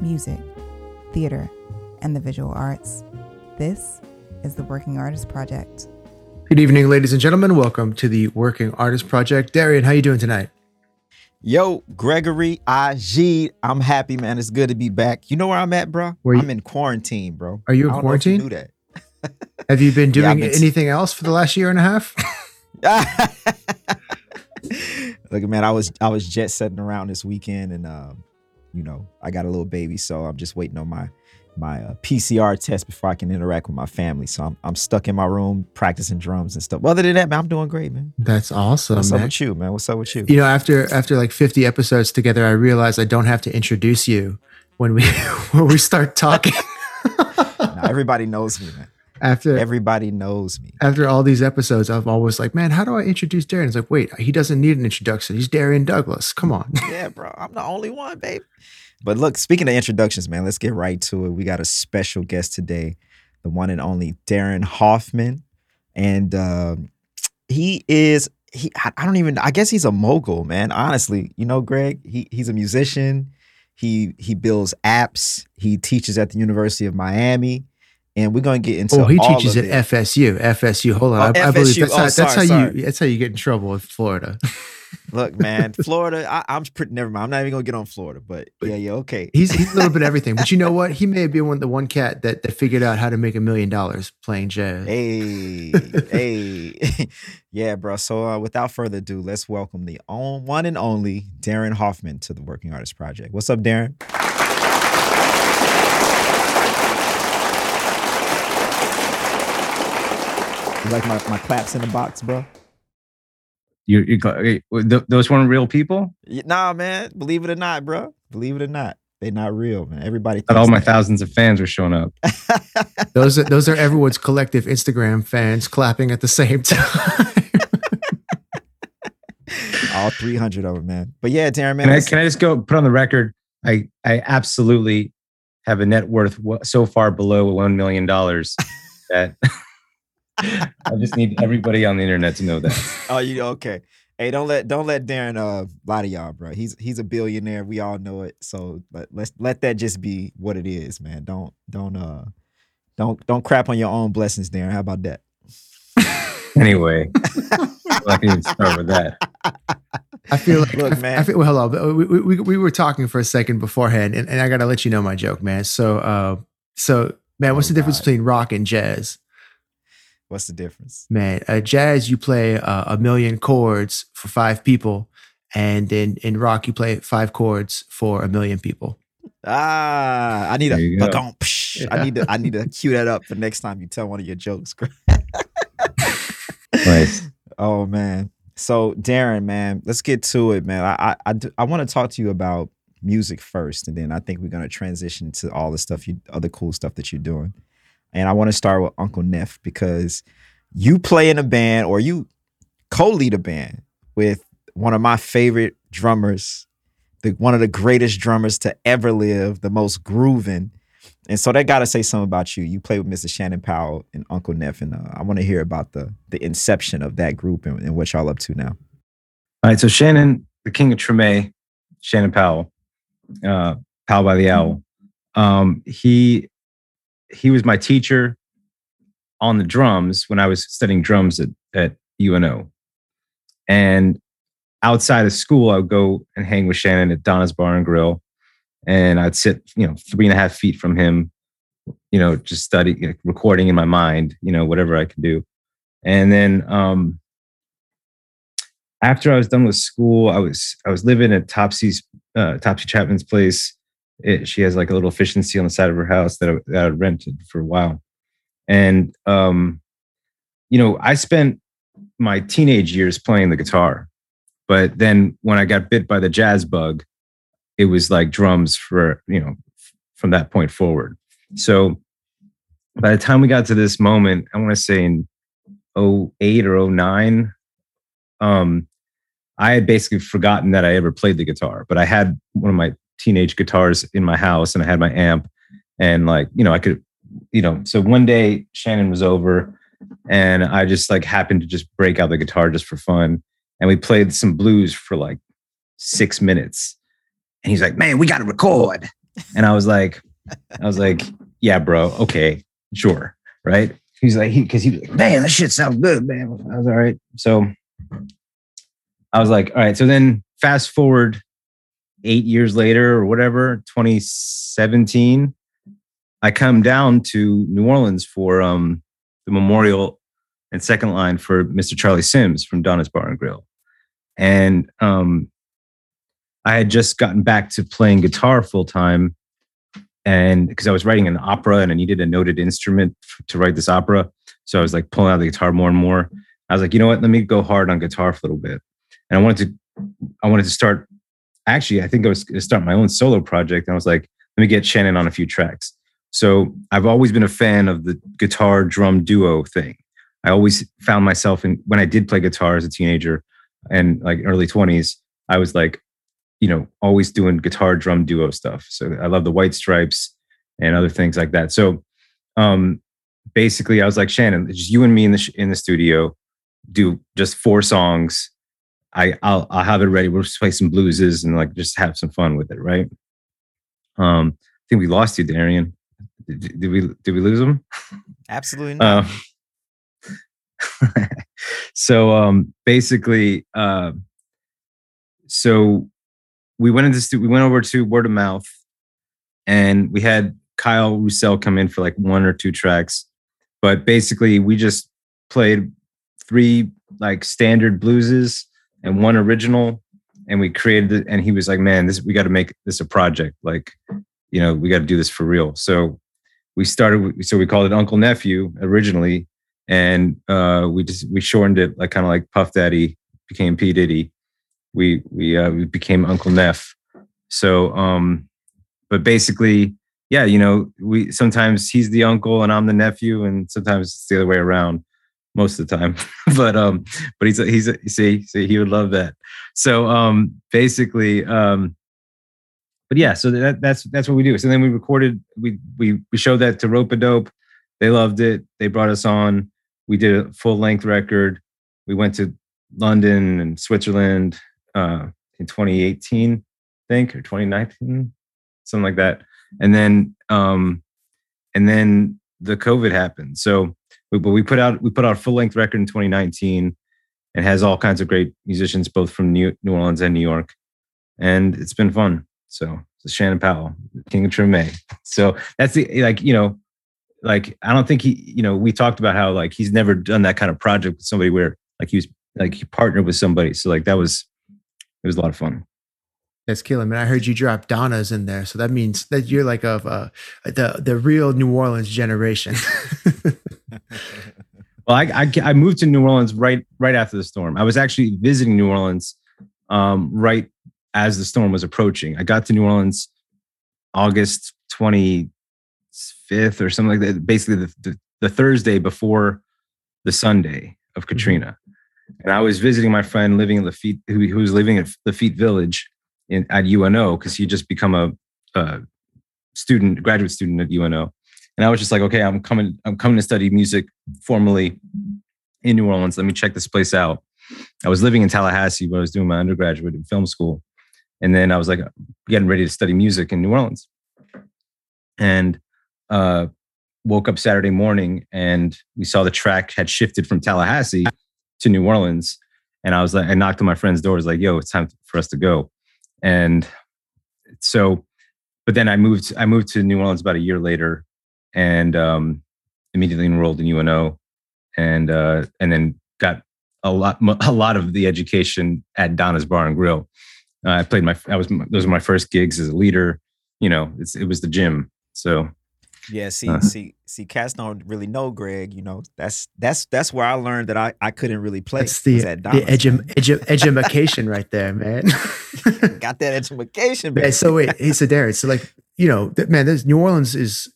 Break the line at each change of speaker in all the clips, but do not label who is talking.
music, theater, and the visual arts. This is the Working Artist Project.
Good evening, ladies and gentlemen. Welcome to the Working Artist Project. Darrian, how you doing tonight?
Yo, Gregory Agid, I'm happy, man. It's good to be back. You know where I'm at, bro?
Where you-
I'm in quarantine, bro.
Are you in
I don't know if you
quarantine?
knew that.
Have you been
Yeah,
doing
been-
anything else for the last year and a half?
Look, man, I was I was jet setting around this weekend, and um, you know, I got a little baby, so I'm just waiting on my my uh, PCR test before I can interact with my family. So I'm I'm stuck in my room practicing drums and stuff. Other than that, man, I'm doing great, man.
That's awesome,
What's up
man.
with you, man? What's up with you?
You know, after after like 50 episodes together, I realized I don't have to introduce you when we when we start talking.
Nah, everybody knows me, man.
After
Everybody knows me.
after all these episodes, I'm always like, man, how do I introduce Darrian? It's like, wait, he doesn't need an introduction. He's Darrian Douglas. Come on.
Yeah, bro. I'm the only one, babe. But look, speaking of introductions, man, let's get right to it. We got a special guest today, the one and only Darren Hoffman. And um, he is he I I don't even I guess he's a mogul, man. Honestly, you know, Greg, he he's a musician. He he builds apps. He teaches at the University of Miami. And we're gonna get into all
Oh, he teaches at
it.
FSU. FSU. Hold on.
Oh,
I, I believe that's,
Oh,
how, that's how
sorry.
you that's how you get in trouble in Florida.
Look, man, Florida. I, I'm pretty never mind. I'm not even gonna get on Florida, but yeah, yeah, okay.
He's he's a little bit everything, but you know what? He may be one the one cat that, that figured out how to make a million dollars playing jazz.
Hey, hey, yeah, bro. So, uh, without further ado, let's welcome the on, one and only Darren Hoffman to the Working Artist Project. What's up, Darren? You like my, my claps in the box, bro?
You, you go- okay, th- those weren't real people.
Nah, man. Believe it or not, bro. Believe it or not, they're not real, man. Everybody.
Not all my
that.
thousands of fans were showing up.
Those are those are everyone's collective Instagram fans clapping at the same time.
all 300 of them, man. But yeah, Darren, man.
Can I, can I just go put on the record? I I absolutely have a net worth so far below one million dollars that I just need everybody on the internet to know that.
Oh, you okay? Hey, don't let don't let Darren uh lie to y'all, bro. He's he's a billionaire. We all know it. So let let's let that just be what it is, man. Don't don't uh don't don't crap on your own blessings, Darren. How about that?
Anyway, I can start with that.
I feel like
Look, man.
I feel, well, hold on. We, we, we, we were talking for a second beforehand, and, and I gotta let you know my joke, man. So uh, so man, what's
Oh,
the difference
God.
between rock and jazz?
What's the difference?
Man, uh, jazz you play uh, a million chords for five people, and in in rock you play five chords for a million people.
Ah, I need
There
a
you go.
I need to I need to cue that up for next time you tell one of your jokes.
Nice.
Oh man. So Darren, man, let's get to it, man. I I I, I want to talk to you about music first, and then I think we're gonna transition to all the stuff you other cool stuff that you're doing. And I want to start with Uncle Nef because you play in a band or you co-lead a band with one of my favorite drummers, the one of the greatest drummers to ever live, the most grooving. And so that got to say something about you. You play with Mr. Shannon Powell and Uncle Nef, and uh, I want to hear about the the inception of that group and, and what y'all up to now.
All right, so Shannon, the king of Treme, Shannon Powell, uh, Powell by the Owl. Um, he he was my teacher on the drums when I was studying drums at, at UNO. And outside of school, I would go and hang with Shannon at Donna's Bar and Grill. And I'd sit, you know, three and a half feet from him, you know, just study, you know, recording in my mind, you know, whatever I could do. And then um, after I was done with school, I was I was living at Topsy's uh, Topsy Chapman's place. It, she has like a little efficiency on the side of her house that I, that I rented for a while, and um, you know I spent my teenage years playing the guitar, but then when I got bit by the jazz bug, it was like drums for you know from that point forward. So by the time we got to this moment, I want to say in 08 or 09, um, I had basically forgotten that I ever played the guitar, but I had one of my teenage guitars in my house and I had my amp and like, you know, I could, you know, so one day Shannon was over and I just like happened to just break out the guitar just for fun. And we played some blues for like six minutes. And he's like, man, we got to record. And I was like, I was like, yeah, bro. Okay, sure. Right. He's like, he, cause he was like, man, that shit sounds good, man. I was all right. So I was like, all right. So then fast forward eight years later or whatever, 2017, I come down to New Orleans for um, the memorial and second line for Mr. Charlie Sims from Donna's Bar and Grill. And um, I had just gotten back to playing guitar full time. And because I was writing an opera and I needed a noted instrument to write this opera. So I was like pulling out the guitar more and more. I was like, you know what? Let me go hard on guitar for a little bit. And I wanted to, I wanted to start. Actually, I think I was going to start my own solo project. And I was like, let me get Shannon on a few tracks. So I've always been a fan of the guitar drum duo thing. I always found myself in when I did play guitar as a teenager and like early 20s, I was like, you know, always doing guitar drum duo stuff. So I love the White Stripes and other things like that. So um basically I was like, Shannon, just you and me in the sh- in the studio, do just four songs. I I'll I'll have it ready. We'll just play some blueses and like just have some fun with it, right? Um, I think we lost you, Darrian. Did, did we did we lose him?
Absolutely not.
Um, so um, basically, uh, so we went into stu- we went over to word of mouth, and we had Kyle Roussel come in for like one or two tracks, but basically we just played three like standard blueses and one original, and we created it. And he was like, "Man, this we got to make this a project. Like, you know, we got to do this for real." So we started. So we called it Uncle Nephew originally, and uh, we just we shortened it like kind of like Puff Daddy became P Diddy. We we uh, we became Uncle Nef. So, um, but basically, yeah, you know, we sometimes he's the uncle and I'm the nephew, and sometimes it's the other way around. Most of the time, but um, but he's he's see see he would love that. So um, basically, um, but yeah, so that that's that's what we do. So then we recorded, we we we showed that to Ropeadope. They loved it. They brought us on. We did a full length record. We went to London and Switzerland uh, in 2018, I think, or 2019, something like that. And then um, and then the COVID happened. So, we, but we put out we put out a full length record in 2019. and has all kinds of great musicians, both from New, New Orleans and New York, and it's been fun. So it's Shannon Powell, King of Treme. So that's the like you know, like I don't think he you know we talked about how like he's never done that kind of project with somebody where like he was like he partnered with somebody. So like that was it was a lot of fun.
That's killing, man. I heard you drop Donna's in there, so that means that you're like of uh, the the real New Orleans generation.
Well, I, I I moved to New Orleans right right after the storm. I was actually visiting New Orleans um, right as the storm was approaching. I got to New Orleans August twenty fifth or something like that. Basically, the, the, the Thursday before the Sunday of Katrina, and I was visiting my friend living in Lafitte, who, who was living at Lafitte Village in at UNO because he just become a, a student, graduate student at UNO. And I was just like, okay, I'm coming, I'm coming to study music formally in New Orleans. Let me check this place out. I was living in Tallahassee, but I was doing my undergraduate in film school. And then I was like getting ready to study music in New Orleans. And uh, woke up Saturday morning and we saw the track had shifted from Tallahassee to New Orleans. And I was like, I knocked on my friend's door. I was like, yo, it's time for us to go. And so, but then I moved, I moved to New Orleans about a year later and um, immediately enrolled in UNO and, uh, and then got a lot, a lot of the education at Donna's Bar and Grill. Uh, I played my, I was, those were my first gigs as a leader. You know, it's, it was the gym. So
Yeah, see,
Uh-huh.
see, see, cats don't really know Greg. You know, that's that's that's where I learned that I, I couldn't really play.
That's the
was at
the
Donna's,
edu-
man.
edu- education right there, man.
Got that education,
Yeah, so wait, hey, so Darren, so like you know, man, there's New Orleans is uh,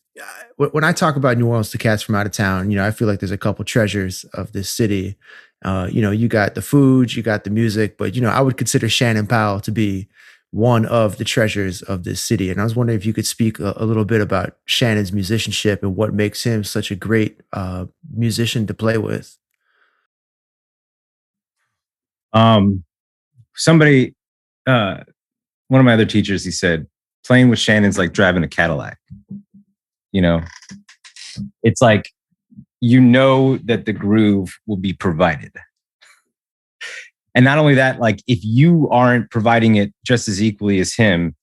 when I talk about New Orleans to cats from out of town, you know, I feel like there's a couple treasures of this city. Uh, you know, you got the food, you got the music, but you know, I would consider Shannon Powell to be one of the treasures of this city. And I was wondering if you could speak a, a little bit about Shannon's musicianship and what makes him such a great uh, musician to play with.
Um, somebody, uh, one of my other teachers, he said, playing with Shannon's like driving a Cadillac. You know, it's like you know that the groove will be provided. And not only that, like if you aren't providing it just as equally as him,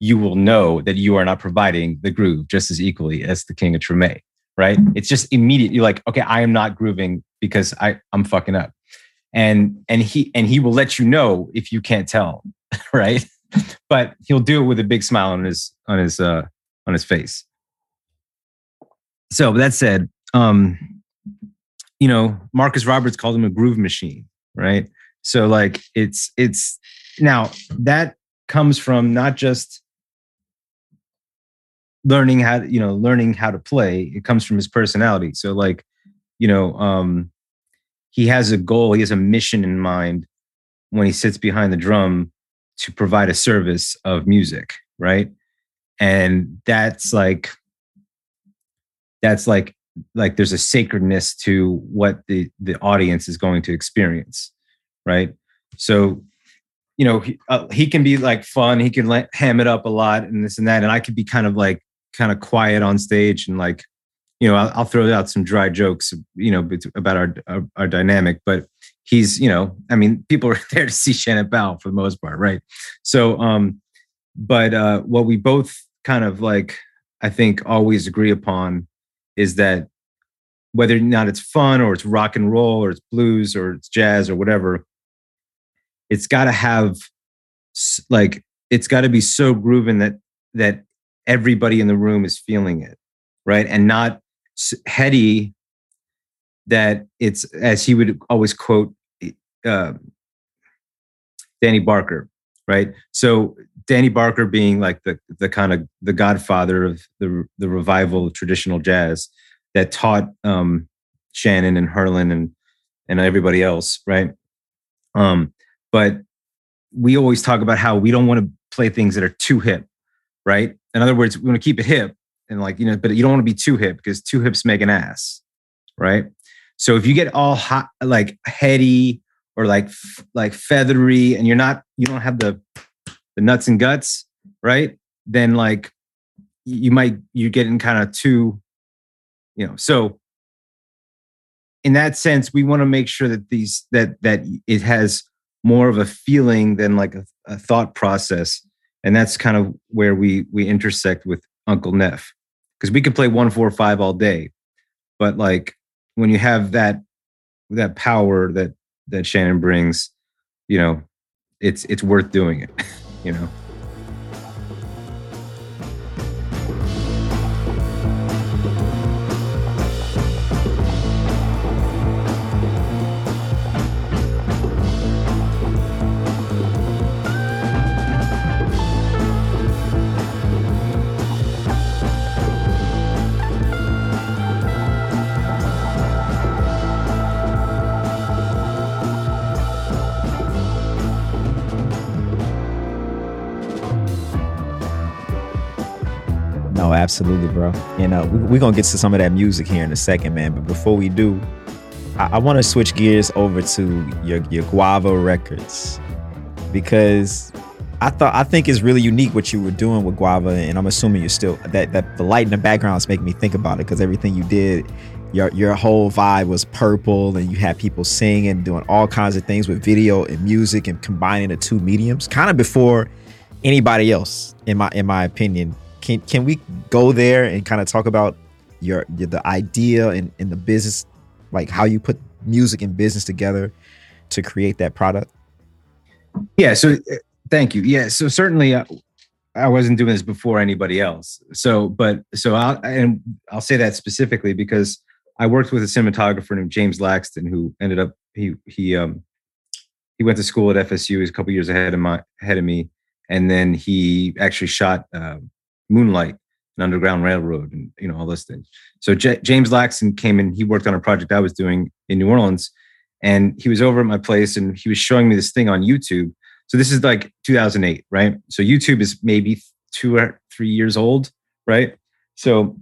you will know that you are not providing the groove just as equally as the king of Treme, right? It's just immediate. You're like, okay, I am not grooving because I, I'm fucking up. And and he and he will let you know if you can't tell, right? But he'll do it with a big smile on his on his uh on his face. So that said, um, you know, Marcus Roberts called him a groove machine, right? So like it's it's now that comes from not just learning how you know learning how to play it comes from his personality so like you know um he has a goal he has a mission in mind when he sits behind the drum to provide a service of music right and that's like that's like like there's a sacredness to what the the audience is going to experience right? So you know he, uh, he can be like fun he can like ham it up a lot and this and that and i could be kind of like kind of quiet on stage and like you know i'll, I'll throw out some dry jokes you know about our, our, our dynamic but he's you know i mean people are there to see shannon Powell for the most part right? So um but uh what we both kind of like i think always agree upon is that whether or not it's fun or it's rock and roll or it's blues or it's jazz or whatever it's got to have like it's got to be so grooving that that everybody in the room is feeling it right? And not heady that it's as he would always quote uh, danny barker right? So danny barker being like the the kind of the godfather of the the revival of traditional jazz that taught um, Shannon and Herlin and and everybody else, right? Um, but we always talk about how we don't want to play things that are too hip, right? In other words, we want to keep it hip and like you know, but you don't want to be too hip because too hips make an ass, right? So if you get all hot, like heady or like like feathery, and you're not, you don't have the the nuts and guts, right? Then like you might you're getting kind of too you know so in that sense we want to make sure that these that that it has more of a feeling than like a, a thought process. And that's kind of where we we intersect with Uncle Nef. Because we could play one four five all day. But like when you have that that power that that shannon brings you know it's it's worth doing it you know
absolutely, bro. And uh, we, are gonna get to some of that music here in a second, man. But before we do, I, I want to switch gears over to your your Guava Records because I thought I think it's really unique what you were doing with Guava, and I'm assuming you're still that that the light in the background is making me think about it because everything you did, your your whole vibe was purple, and you had people singing, doing all kinds of things with video and music, and combining the two mediums, kind of before anybody else, in my in my opinion, can can we go there and kind of talk about your, your the idea and, the business, like how you put music and business together to create that product?
Yeah. So uh, thank you. Yeah. So certainly. Uh, I wasn't doing this before anybody else. So, but so I'll and I'll say that specifically because I worked with a cinematographer named James Laxton who ended up he he um he went to school at FSU. He's a couple years ahead of my ahead of me, and then he actually shot uh, Moonlight, and Underground Railroad, and you know all those things. So J- James Laxton came in. He worked on a project I was doing in New Orleans, and he was over at my place, and he was showing me this thing on YouTube. So this is like 2008, right? So YouTube is maybe two or three years old, right? So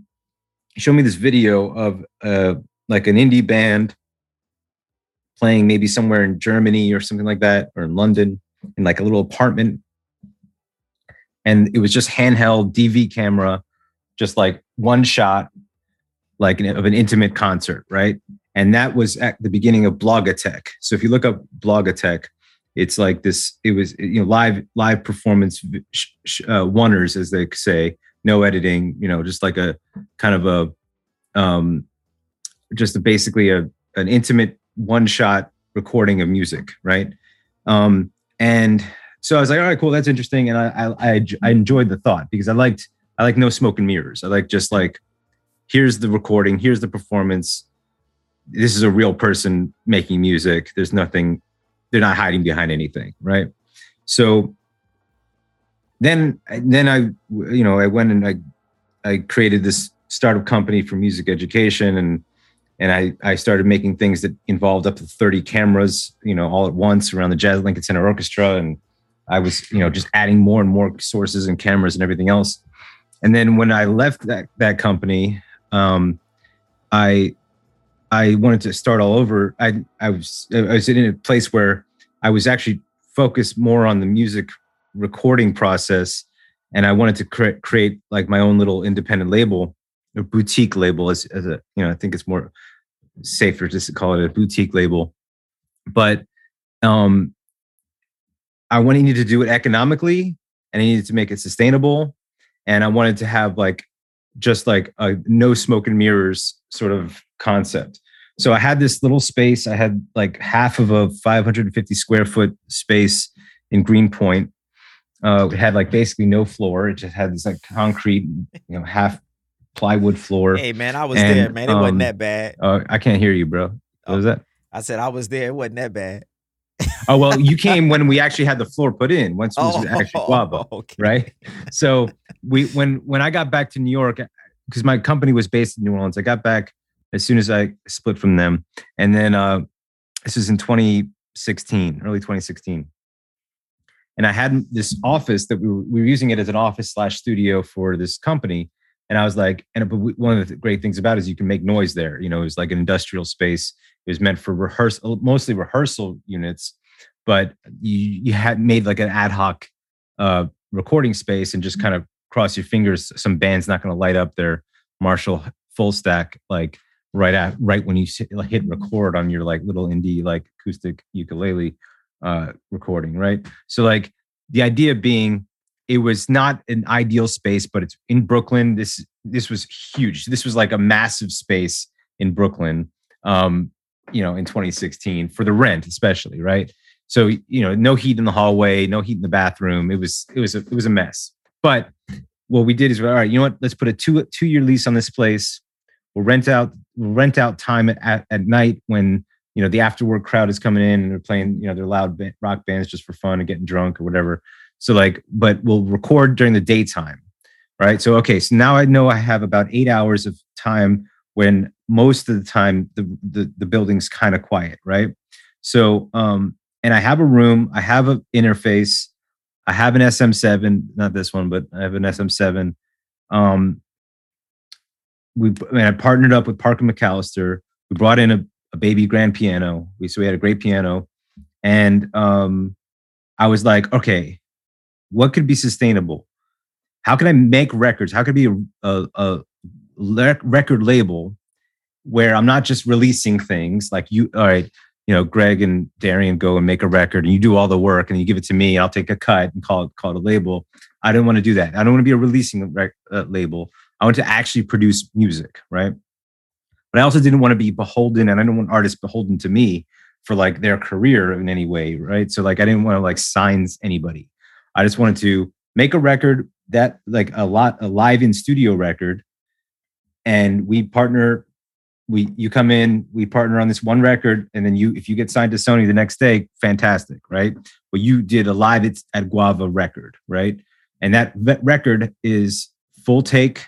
he showed me this video of uh, like an indie band playing maybe somewhere in Germany or something like that, or in London, in like a little apartment. And it was just handheld DV camera, just like one shot, like an, of an intimate concert, right? And that was at the beginning of Blogothèque. So if you look up Blogothèque, it's like this. It was you know live live performance uh, oneers, as they say, no editing. You know, just like a kind of a um, just a, basically a an intimate one shot recording of music, right? Um, and so I was like, all right, cool, that's interesting, and I, I I enjoyed the thought because I liked I like no smoke and mirrors. I like just like here's the recording, here's the performance. This is a real person making music. There's nothing. They're not hiding behind anything, right? So then then I you know I went and I I created this startup company for music education and and I, I started making things that involved up to 30 cameras, you know, all at once around the Jazz Lincoln Center Orchestra. And I was, you know, just adding more and more sources and cameras and everything else. And then when I left that, that company, um, I, I wanted to start all over. I, I was, I was in a place where I was actually focused more on the music recording process. And I wanted to create, create like my own little independent label a boutique label as, as a you know i think it's more safer just to call it a boutique label but um i wanted to do it economically and i needed to make it sustainable and i wanted to have like just like a no smoke and mirrors sort of concept so i had this little space i had like half of a 550 square foot space in greenpoint uh, it had like basically no floor. It just had this like concrete, you know, half plywood floor.
Hey man, I was and, there, man. It um, wasn't that bad.
Oh, I can't hear you, bro. What oh, was that?
I said I was there. It wasn't that bad.
oh well, you came when we actually had the floor put in. Once was oh, actually guava, okay. right? So we when when I got back to New York because my company was based in New Orleans. I got back as soon as I split from them, and then uh, this was in 2016, early 2016. And I had this office that we were, we were using it as an office slash studio for this company and I was like, and but one of the great things about it is you can make noise there. You know, it was like an industrial space. It was meant for rehearsal, mostly rehearsal units, but you you had made like an ad hoc uh, recording space and just kind of cross your fingers. Some band's not going to light up their Marshall full stack like right at right when you hit record on your like little indie like acoustic ukulele uh, recording, right? So like the idea being it was not an ideal space, but it's in Brooklyn. This this was huge. This was like a massive space in Brooklyn. Um, you know, in 2016 for the rent, especially, right? So you know, no heat in the hallway, no heat in the bathroom. It was it was a, it was a mess. But what we did is, all right, you know what? Let's put a two two year lease on this place. We'll rent out we'll rent out time at, at, at night when you know the after work crowd is coming in and they're playing you know their loud rock bands just for fun and getting drunk or whatever so like, but we'll record during the daytime, right? So okay, so now I know I have about eight hours of time when most of the time the the, the building's kind of quiet, right? So um, and I have a room, I have an interface, I have an SM7, not this one, but I have an SM7. Um, we I, mean, I partnered up with Parker McAllister. We brought in a, a baby grand piano. We so we had a great piano, and um, I was like, okay, what could be sustainable? How can I make records? How could be a, a, a record label where I'm not just releasing things like you, all right, you know, Greg and Darrian go and make a record and you do all the work and you give it to me I'll take a cut and call it, call it a label. I don't want to do that. I don't want to be a releasing rec- uh, label. I want to actually produce music, right? But I also didn't want to be beholden and I don't want artists beholden to me for like their career in any way, right? So like I didn't want to like sign anybody. I just wanted to make a record that like a lot a live in studio record and we partner we you come in we partner on this one record and then you if you get signed to sony the next day fantastic right but you did a live at, at guava record right and that record is full take.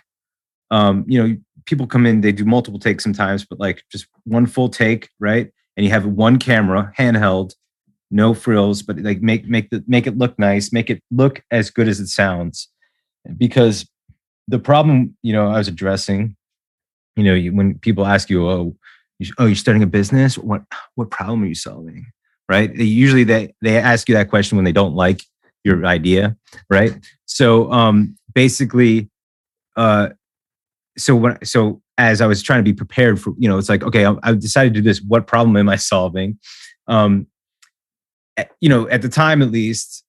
Um, you know, people come in, they do multiple takes sometimes, but like just one full take, right? And you have one camera, handheld, no frills, but like make make the make it look nice, make it look as good as it sounds. Because the problem, you know, I was addressing, you know, you, when people ask you, oh, you, oh, you're starting a business. What what problem are you solving? Right? They, usually they they ask you that question when they don't like your idea, right? So um, basically, uh, so when so as I was trying to be prepared for, you know, it's like okay, I, I decided to do this. What problem am I solving? Um, you know, at the time at least,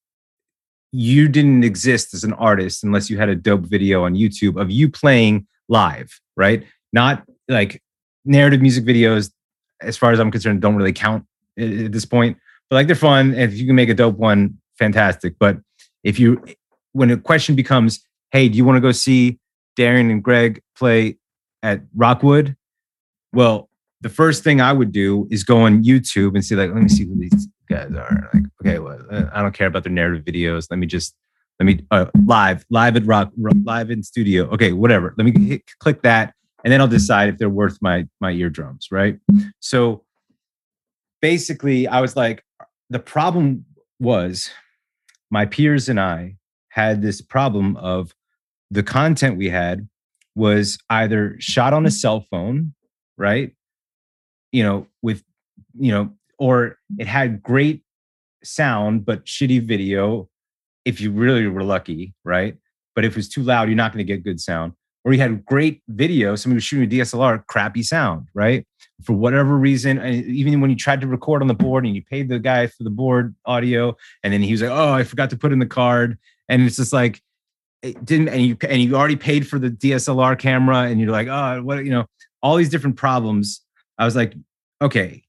you didn't exist as an artist unless you had a dope video on YouTube of you playing live, right? Not like narrative music videos, as far as I'm concerned, don't really count at this point. But like they're fun. If you can make a dope one, fantastic. But if you, when a question becomes, hey, do you want to go see Darrian and Greg play at Rockwood? Well, the first thing I would do is go on YouTube and see, like, let me see who these guys are. Like, okay, well, I don't care about their narrative videos. Let me just, let me, uh, live, live at Rock, live in studio. Okay, whatever. Let me hit, click that and then I'll decide if they're worth my my eardrums, right? So basically, I was like, the problem was my peers and I had this problem of the content we had was either shot on a cell phone, right? You know, with you know, or it had great sound but shitty video if you really were lucky, right? But if it was too loud, you're not going to get good sound or you had great video, somebody was shooting a DSLR, crappy sound, right? For whatever reason, and even when you tried to record on the board and you paid the guy for the board audio, and then he was like, "Oh, I forgot to put in the card," and it's just like it didn't, and you and you already paid for the DSLR camera, and you're like, "Oh, what?" You know, all these different problems. I was like, okay,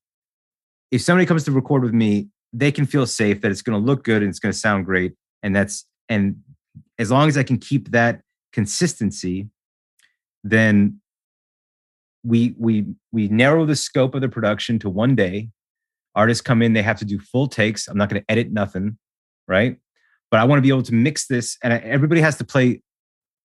if somebody comes to record with me, they can feel safe that it's going to look good and it's going to sound great, and that's and as long as I can keep that consistency then we we we narrow the scope of the production to one day. Artists come in they have to do full takes. I'm not going to edit nothing right? But i want to be able to mix this and everybody has to play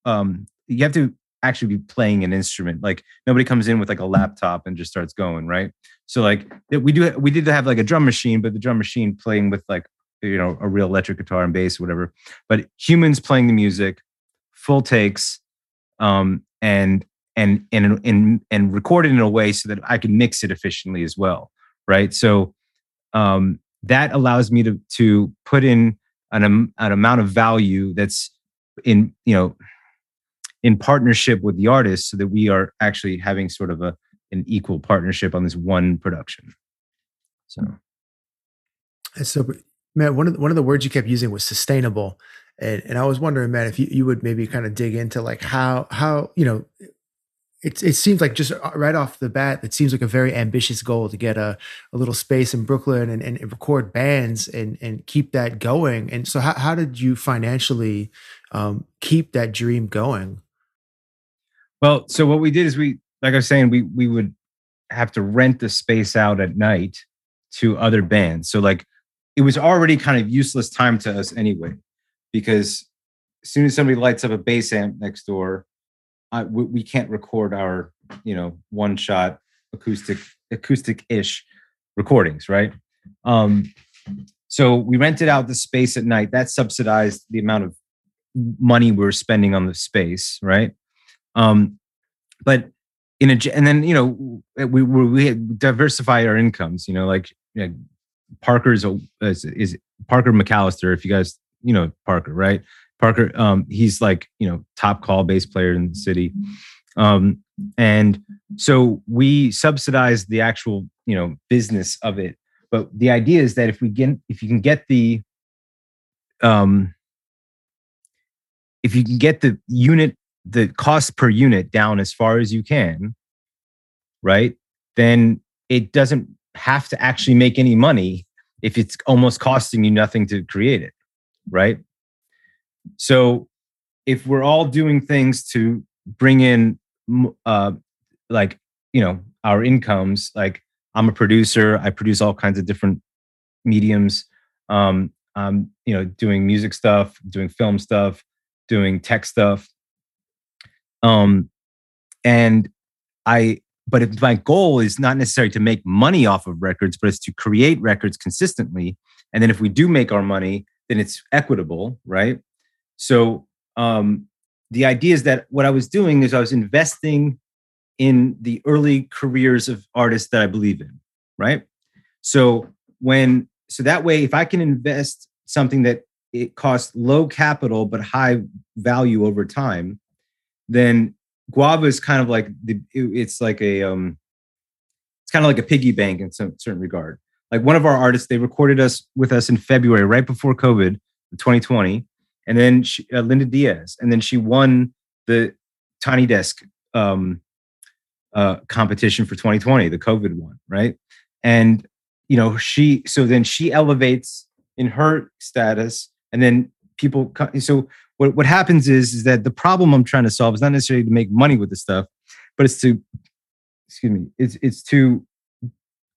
um you have to actually be playing an instrument. Like nobody comes in with like a laptop and just starts going right? So like we do we did have like a drum machine but the drum machine playing with like you know a real electric guitar and bass or whatever. But humans playing the music full takes um and and and and and record it in a way so that I can mix it efficiently as well, right? So um, that allows me to to put in an, an amount of value that's in you know in partnership with the artist, so that we are actually having sort of a an equal partnership on this one production. So,
so man, one of the, one of the words you kept using was sustainable, and, and I was wondering, man, if you, you would maybe kind of dig into like how, how, you know, it, it seems like just uh, right off the bat, it seems like a very ambitious goal to get a, a little space in Brooklyn and, and record bands and, and keep that going. And so how, how did you financially um, keep that dream going?
Well, so what we did is we, like I was saying, we, we would have to rent the space out at night to other bands. So like it was already kind of useless time to us anyway because as soon as somebody lights up a bass amp next door, I, we, we can't record our you know one shot acoustic acoustic ish recordings, right? Um, so we rented out the space at night. That subsidized the amount of money we were spending on the space, right? Um, but in a and then you know we we, diversify our incomes. You know, like you know, a, is, is Parker McAllister. If you guys you know Parker, right? Parker, um, he's like you know top call bass player in the city, um, and so we subsidize the actual you know business of it. But the idea is that if we get if you can get the um, if you can get the unit the cost per unit down as far as you can, right? Then it doesn't have to actually make any money if it's almost costing you nothing to create it right? So if we're all doing things to bring in uh like you know our incomes like i'm a producer i produce all kinds of different mediums um i'm you know doing music stuff doing film stuff doing tech stuff Um, and I, but if my goal is not necessarily to make money off of records, but it's to create records consistently. And then if we do make our money, then it's equitable, right? So um, the idea is that what I was doing is I was investing in the early careers of artists that I believe in, right? So when so that way, if I can invest something that it costs low capital but high value over time, then Guava is kind of like the it's like a um it's kind of like a piggy bank in some certain regard. Like one of our artists, they recorded us with us in February, right before COVID, 2020, and then she, uh, Linda Diaz, and then she won the Tiny Desk um, uh, competition for 2020, the COVID one, right? And you know, she so then she elevates in her status, and then people. So what what happens is is that the problem I'm trying to solve is not necessarily to make money with the stuff, but it's to excuse me, it's it's to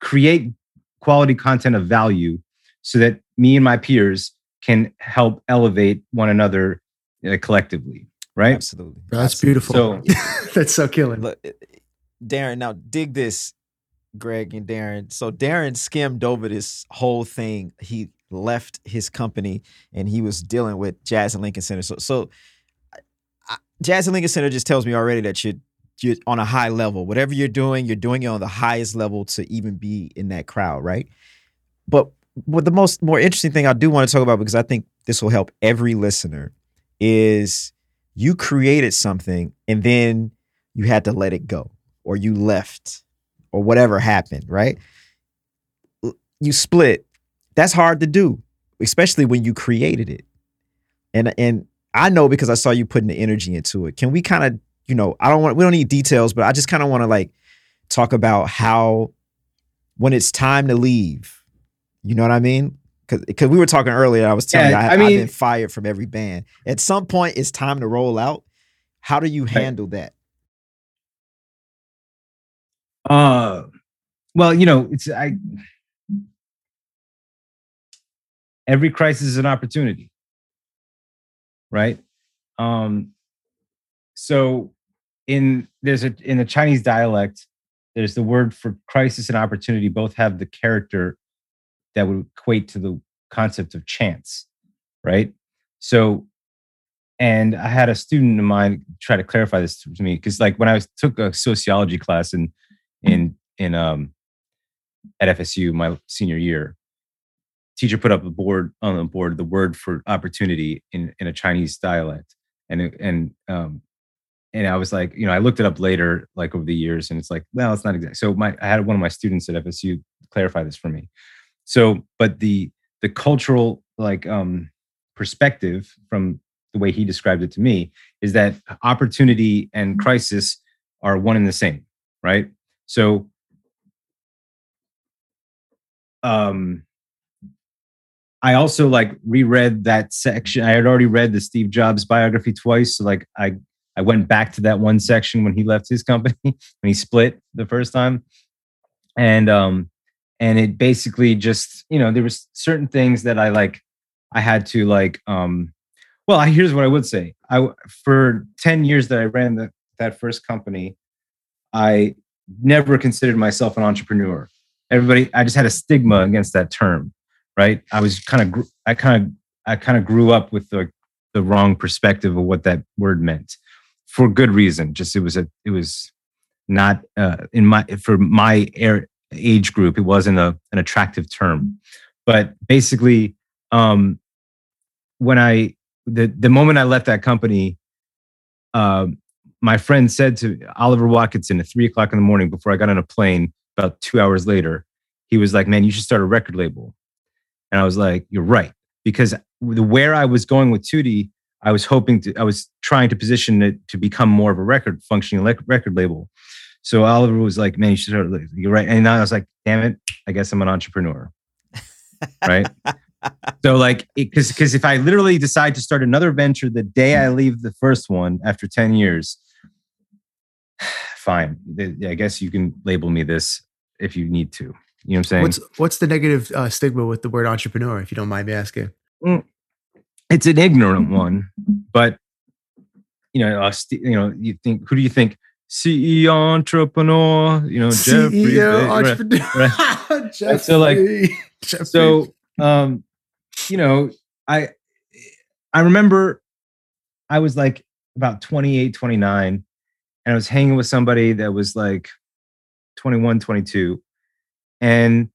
create quality content of value so that me and my peers can help elevate one another uh, collectively right
Absolutely.
That's
Absolutely.
beautiful.
so
That's so killing.
Look, eh, Darren, now dig this, Greg and Darren. So Darren skimmed over this whole thing. He left his company and he was dealing with Jazz and Lincoln Center. So, so I- I- Jazz and Lincoln Center just tells me already that you're you're on a high level. Whatever you're doing, you're doing it on the highest level to even be in that crowd, right? But what the most more interesting thing I do want to talk about because I think this will help every listener is you created something and then you had to let it go or you left or whatever happened, right? You split. That's hard to do, especially when you created it. And and I know because I saw you putting the energy into it. Can we kind of, you know, I don't want we don't need details, but I just kind of want to like talk about how when it's time to leave, you know what I mean? Because we were talking earlier, I was telling
Yeah,
you I,
I
I've been fired from every band. At some point, it's time to roll out. How do you handle that?
Uh, well, you know, it's I. Every crisis is an opportunity, right? Um, so in there's a in the Chinese dialect, there's the word for crisis and opportunity. Both have the character that would equate to the concept of chance, right? So, and I had a student of mine try to clarify this to me because, like, when I was took a sociology class in in in um at FSU my senior year. Teacher put up a board on the board the word for opportunity in in a Chinese dialect, and and um and I was like, you know, I looked it up later, like over the years, and it's like, well, it's not exact. So my I had one of my students at FSU clarify this for me. So, but the the cultural like um perspective from the way he described it to me is that opportunity and crisis are one and the same, right? So um I also like reread that section. I had already read the Steve Jobs biography twice. So like I I went back to that one section when he left his company, when he split the first time. And um and it basically just, you know, there was certain things that I like I had to like um well, here's what I would say. I for 10 years that I ran the, that first company, I never considered myself an entrepreneur. Everybody, I just had a stigma against that term, right? I was kind of, I kind of, I kind of grew up with the the wrong perspective of what that word meant, for good reason. Just it was a, it was not uh, in my for my age group. It wasn't a an attractive term, but basically, um, when I the the moment I left that company, um, my friend said to Oliver Watkinson at three o'clock in the morning before I got on a plane about two hours later, he was like, Man, you should start a record label. And I was like, You're right. Because the where I was going with Tutti, I was hoping to, I was trying to position it to become more of a record functioning lec- record label. So Oliver was like, Man, you should start. You're right. And I was like, Damn it, I guess I'm an entrepreneur. right. So like, because because if I literally decide to start another venture the day I leave the first one after ten years, fine. I guess you can label me this if you need to. You know what I'm saying?
What's what's the negative uh, stigma with the word entrepreneur, if you don't mind me asking?
It's an ignorant one, but you know, uh, you know, you think who do you think CEO entrepreneur? You know, Jeffrey
CEO
Bezos, right?
entrepreneur. Jeffrey.
So, like,
Jeffrey.
so um you know i i remember i was like about 28 29 and i was hanging with somebody that was like 21 22 and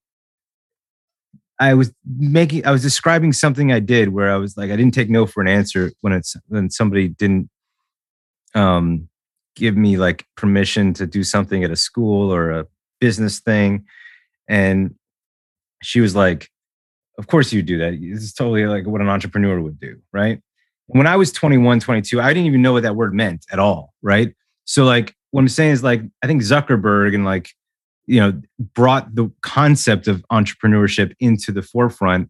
i was making i was describing something i did where i was like i didn't take no for an answer when it's when somebody didn't um give me like permission to do something at a school or a business thing. And she was like of course you do that. This is totally like what an entrepreneur would do right? When i was 21 22 i didn't even know what that word meant at all right? So like what i'm saying is like i think zuckerberg and like you know brought the concept of entrepreneurship into the forefront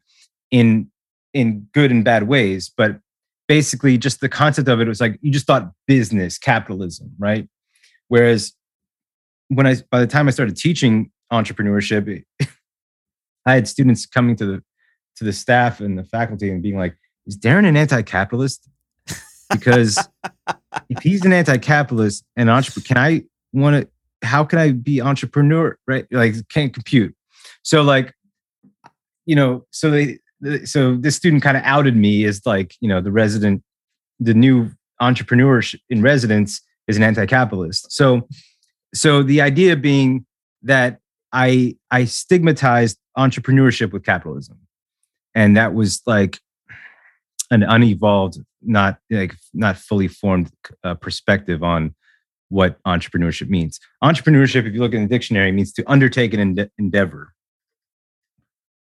in in good and bad ways but basically just the concept of it was like you just thought business capitalism right whereas when i by the time i started teaching entrepreneurship I had students coming to the to the staff and the faculty and being like, "Is Darren an anti-capitalist?" Because if he's an anti-capitalist and entrepreneur, can I want to? How can I be entrepreneur? Right? Like, can't compute. So, like, you know, so they, so this student kind of outed me as like, you know, the resident, the new entrepreneur in residence is an anti-capitalist. So, so the idea being that I I stigmatized entrepreneurship with capitalism, and that was like an unevolved, not like not fully formed uh, perspective on what entrepreneurship means. Entrepreneurship, if you look in the dictionary, means to undertake an ende- endeavor,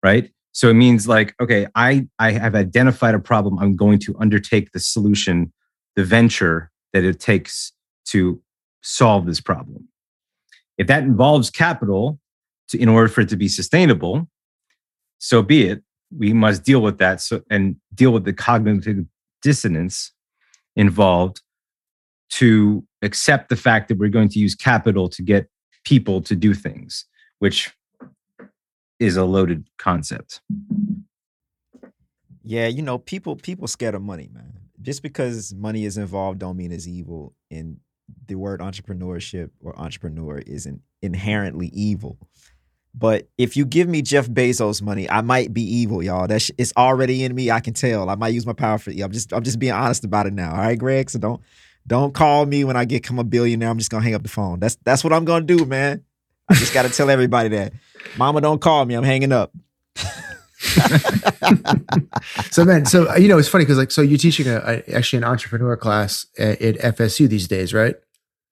right? So it means like, okay, I I have identified a problem. I'm going to undertake the solution, the venture that it takes to solve this problem. If that involves capital, to, in order for it to be sustainable, so be it. We must deal with that so, and deal with the cognitive dissonance involved to accept the fact that we're going to use capital to get people to do things, which is a loaded concept.
Yeah, you know, people people scared of money, man. Just because money is involved don't mean it's evil. And the word entrepreneurship or entrepreneur isn't inherently evil. But if you give me Jeff Bezos money, I might be evil, y'all. That's it's already in me. I can tell. I might use my power for. I'm just I'm just being honest about it now. All right, Greg. So don't don't call me when I get come a billionaire. I'm just gonna hang up the phone. That's that's what I'm gonna do, man. I just gotta tell everybody that. Mama, don't call me. I'm hanging up.
so man, so you know it's funny because like so you're teaching a, a actually an entrepreneur class at, at FSU these days, right?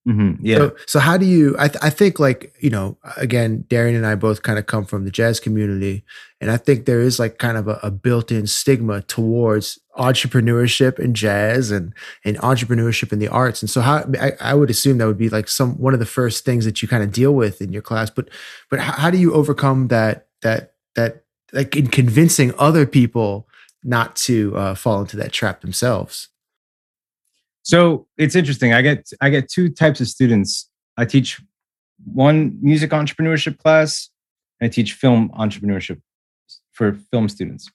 Mm-hmm. Yeah.
So, so how do you? I, th- I think like you know, again, Darrian and I both kind of come from the jazz community, and I think there is like kind of a, a built-in stigma towards entrepreneurship and jazz and and entrepreneurship in the arts. And so, how I, I would assume that would be like some one of the first things that you kind of deal with in your class. But but how, how do you overcome that that that like in convincing other people not to uh, fall into that trap themselves?
So it's interesting. I get I get two types of students. I teach one music entrepreneurship class, and I teach film entrepreneurship for film students.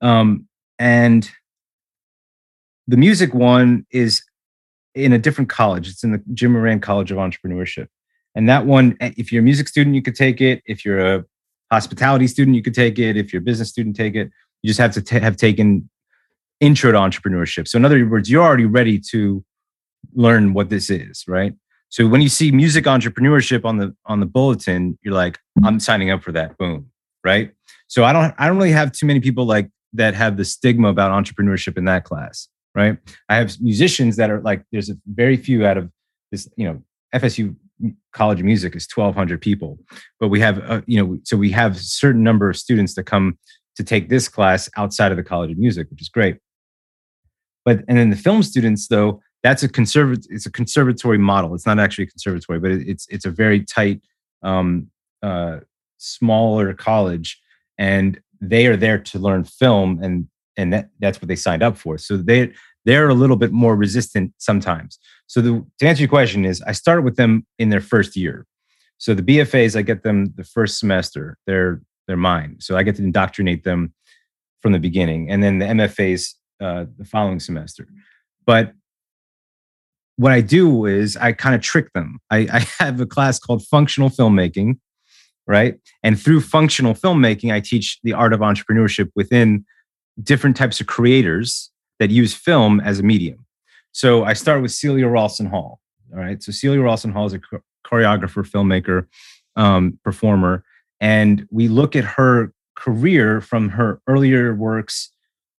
Um, and the music one is in a different college. It's in the Jim Moran College of Entrepreneurship. And that one, if you're a music student, you could take it. If you're a hospitality student, you could take it. If you're a business student, take it. You just have to t- have taken intro to entrepreneurship. So in other words, you're already ready to learn what this is, right? So when you see music entrepreneurship on the on the bulletin, you're like, I'm signing up for that. Boom, right? So I don't I don't really have too many people like that have the stigma about entrepreneurship in that class, right? I have musicians that are like, there's a very few out of this, you know, FSU College of Music is 1,200 people, but we have, uh, you know, so we have a certain number of students that come to take this class outside of the College of Music, which is great. But and then the film students, though, that's a conservative. It's a conservatory model. It's not actually a conservatory, but it's it's a very tight, um, uh, smaller college, and they are there to learn film, and and that, that's what they signed up for. So they they're a little bit more resistant sometimes. So the, to answer your question is, I started with them in their first year. So the BFAs, I get them the first semester. They're they're mine. So I get to indoctrinate them from the beginning, and then the MFAs uh, the following semester. But what I do is I kind of trick them. I, I have a class called functional filmmaking, right? And through functional filmmaking, I teach the art of entrepreneurship within different types of creators that use film as a medium. So I start with Celia Rowlson-Hall. All right. So Celia Rowlson-Hall is a choreographer, filmmaker, um, performer. And we look at her career from her earlier works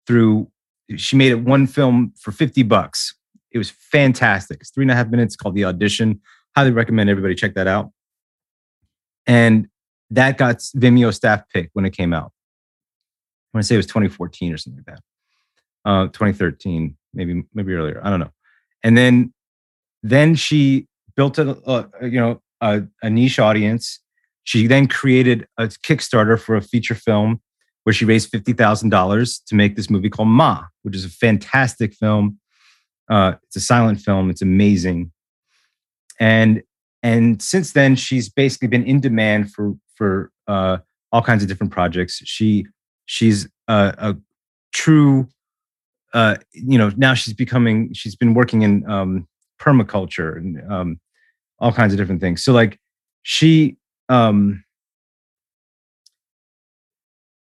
through, she made it one film for 50 bucks. It was fantastic. It's three and a half minutes called The Audition. Highly recommend everybody check that out. And that got Vimeo staff pick when it came out. I want to say it was 2014 or something like that. Uh, 2013, maybe maybe earlier. I don't know. And then then she built a, a you know a, a niche audience. She then created a Kickstarter for a feature film where she raised fifty thousand dollars to make this movie called Ma, which is a fantastic film. Uh, it's a silent film. It's amazing. And and since then, she's basically been in demand for for uh, all kinds of different projects. She she's a, a true uh, you know now she's becoming she's been working in um, permaculture and um, all kinds of different things so like she um,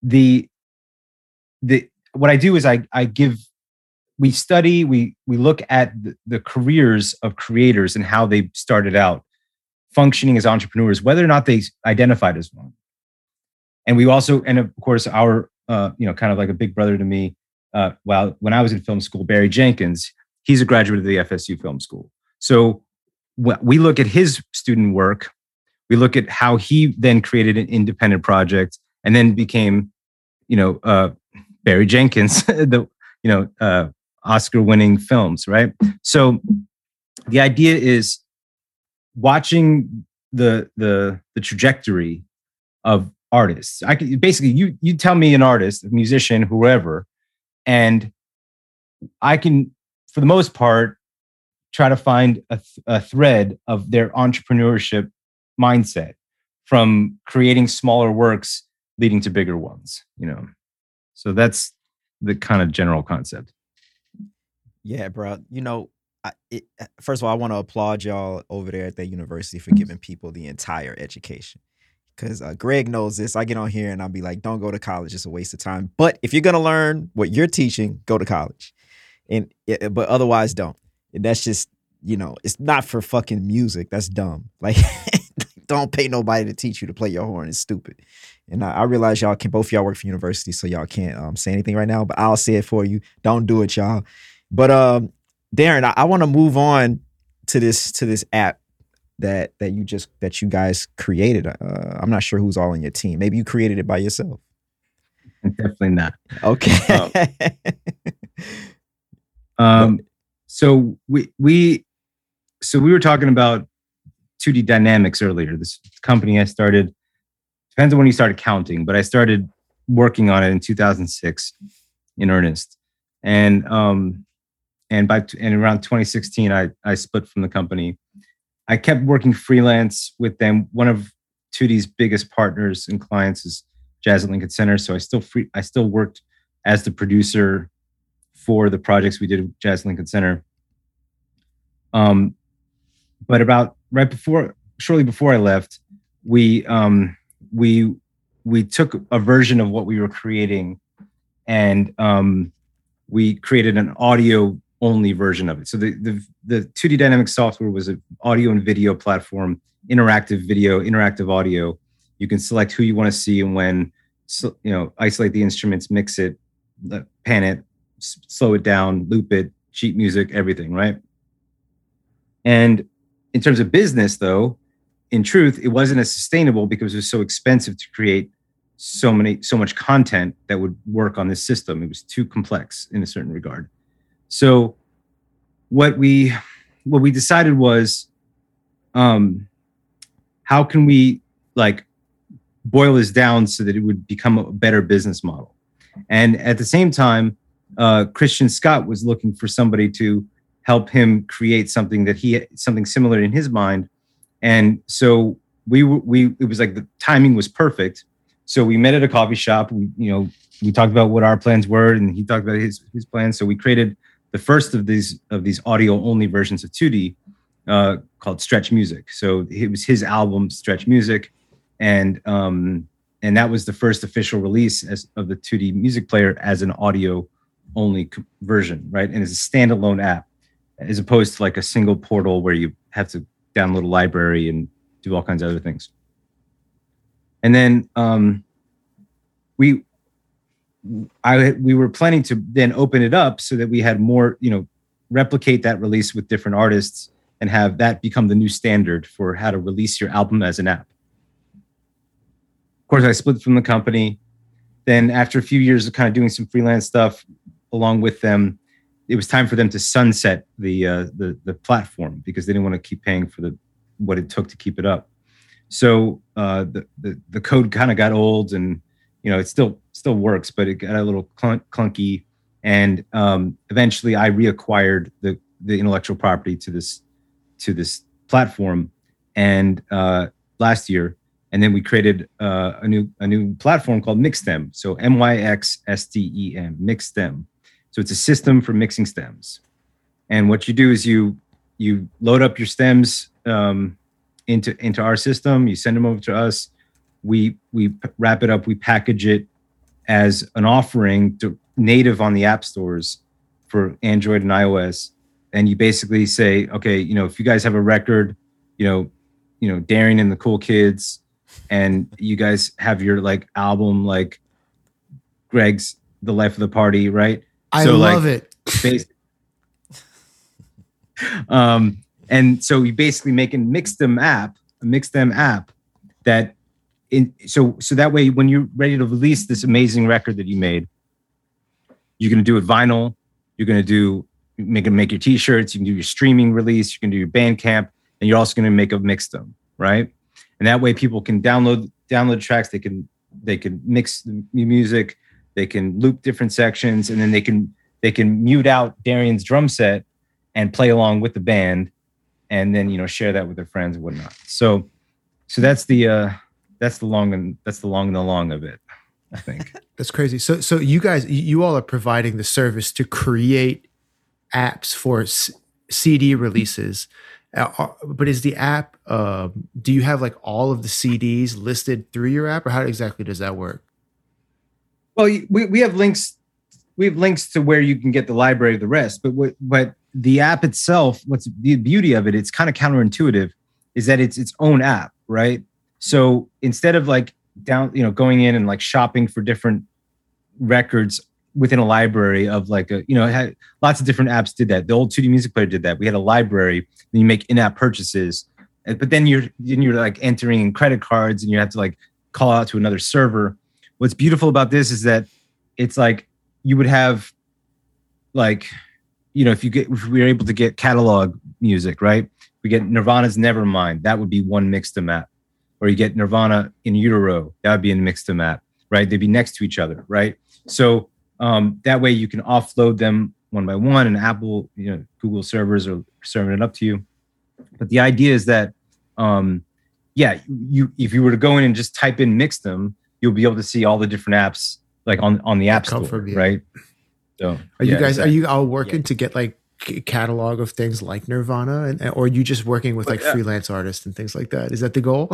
the the what i do is i i give we study we we look at the, the careers of creators and how they started out functioning as entrepreneurs whether or not they identified as one and we also and of course our uh, you know, kind of like a big brother to me. Uh, well, when I was in film school, Barry Jenkins, he's a graduate of the FSU Film School. So we look at his student work, we look at how he then created an independent project and then became, you know, uh, Barry Jenkins, the you know uh, Oscar-winning films, right? So the idea is watching the the the trajectory of artists. I could basically you you tell me an artist, a musician, whoever, and I can, for the most part, try to find a, th- a thread of their entrepreneurship mindset from creating smaller works leading to bigger ones. You know, so that's the kind of general concept.
Yeah, bro. You know, I, it, first of all, I want to applaud y'all over there at the university for giving people the entire education because uh, Greg knows this. I get on here and I'll be like, don't go to college. It's a waste of time. But if you're going to learn what you're teaching, go to college. And but otherwise don't. And that's just, you know, it's not for fucking music. That's dumb. Like don't pay nobody to teach you to play your horn. It's stupid. And I, I realize y'all can both y'all work for university, so y'all can't um, say anything right now, but I'll say it for you. Don't do it, y'all. But um, Darren, I, I want to move on to this to this app that that you just that you guys created. Uh, I'm not sure who's all on your team. Maybe you created it by yourself.
Definitely not.
Okay.
um, um so we we so we were talking about Tutti dynamics earlier. This company I started depends on when you started counting, but I started working on it in 2006 in earnest. And um and by and around 2016 I I split from the company I kept working freelance with them. One of Tutti's biggest partners and clients is Jazz at Lincoln Center. So I still free, I still worked as the producer for the projects we did at Jazz Lincoln Center. Um, but about right before, shortly before I left, we um, we we took a version of what we were creating, and um, we created an audio only version of it. So the the the Tutti dynamic software was an audio and video platform, interactive video, interactive audio. You can select who you want to see and when. So, you know, isolate the instruments, mix it, pan it, slow it down, loop it, sheet music, everything, right? And in terms of business, though, in truth, it wasn't as sustainable because it was so expensive to create so many so much content that would work on this system. It was too complex in a certain regard. So what we what we decided was um how can we like boil this down so that it would become a better business model and at the same time uh, christian scott was looking for somebody to help him create something that he something similar in his mind. And so we we it was like the timing was perfect. So we met at a coffee shop. We you know we talked about what our plans were and he talked about his his plans. So we created the first of these of these audio only versions of Tutti uh, called Stretch Music. So it was his album Stretch Music, and um, and that was the first official release as, of the Tutti music player as an audio only version, right? And it's a standalone app as opposed to like a single portal where you have to download a library and do all kinds of other things. And then um, we, I we were planning to then open it up so that we had more, you know, replicate that release with different artists and have that become the new standard for how to release your album as an app. Of course, I split from the company. Then, after a few years of kind of doing some freelance stuff along with them, it was time for them to sunset the uh, the the platform because they didn't want to keep paying for the what it took to keep it up. So uh, the, the the code kind of got old, and you know it still still works, but it got a little clunk, clunky. And um, eventually, I reacquired the the intellectual property to this to this platform, and uh, last year, and then we created uh, a new a new platform called Myxstem. So M Y X S T E M Myxstem so it's a system for mixing stems. And what you do is you you load up your stems um, into into our system. You send them over to us. We we wrap it up. We package it as an offering to native on the app stores for Android and iOS. And you basically say, okay, you know, if you guys have a record, you know, you know, Darrian and the Cool Kids, and you guys have your like album, like Greg's The Life of the Party, right?
I so love like, it.
Um, and so you basically make a Myxstem app, a Myxstem app that in so so that way when you're ready to release this amazing record that you made, you're gonna do it vinyl, you're gonna do make make your t-shirts, you can do your streaming release, you can do your Bandcamp, and you're also gonna make a Myxstem, right? And that way people can download download tracks, they can they can mix the music, they can loop different sections, and then they can they can mute out Darrian's drum set and play along with the band, and then you know share that with their friends and whatnot. So, so that's the uh, that's the long and that's the long and the long of it. I think
that's crazy. So, so you guys, you all are providing the service to create apps for CD releases. Uh, but is the app? Uh, do you have like all of the CDs listed through your app, or how exactly does that work?
Well, we, we have links. We have links to where you can get the library of the rest. But what, but the app itself, what's the beauty of it? It's kind of counterintuitive, is that it's its own app, right? So instead of like down, you know, going in and like shopping for different records within a library of like a, you know, had, lots of different apps did that. The old Tutti music player did that. We had a library, and you make in-app purchases, but then you're then you're like entering credit cards, and you have to like call out to another server what's beautiful about this is that it's like you would have like you know if you get if we were able to get catalog music right? We get nirvana's nevermind. That would be one Myxstem app or you get nirvana in utero. That would be in Myxstem app right? They'd be next to each other right? So um, that way you can offload them one by one and apple you know google servers are serving it up to you. But the idea is that um, yeah you if you were to go in and just type in Myxstem you'll be able to see all the different apps like on on the app store, right?
So, are you guys exactly. are you all working yeah. to get like catalog of things like Nirvana, and or are you just working with like yeah. freelance artists and things like that? Is that the goal?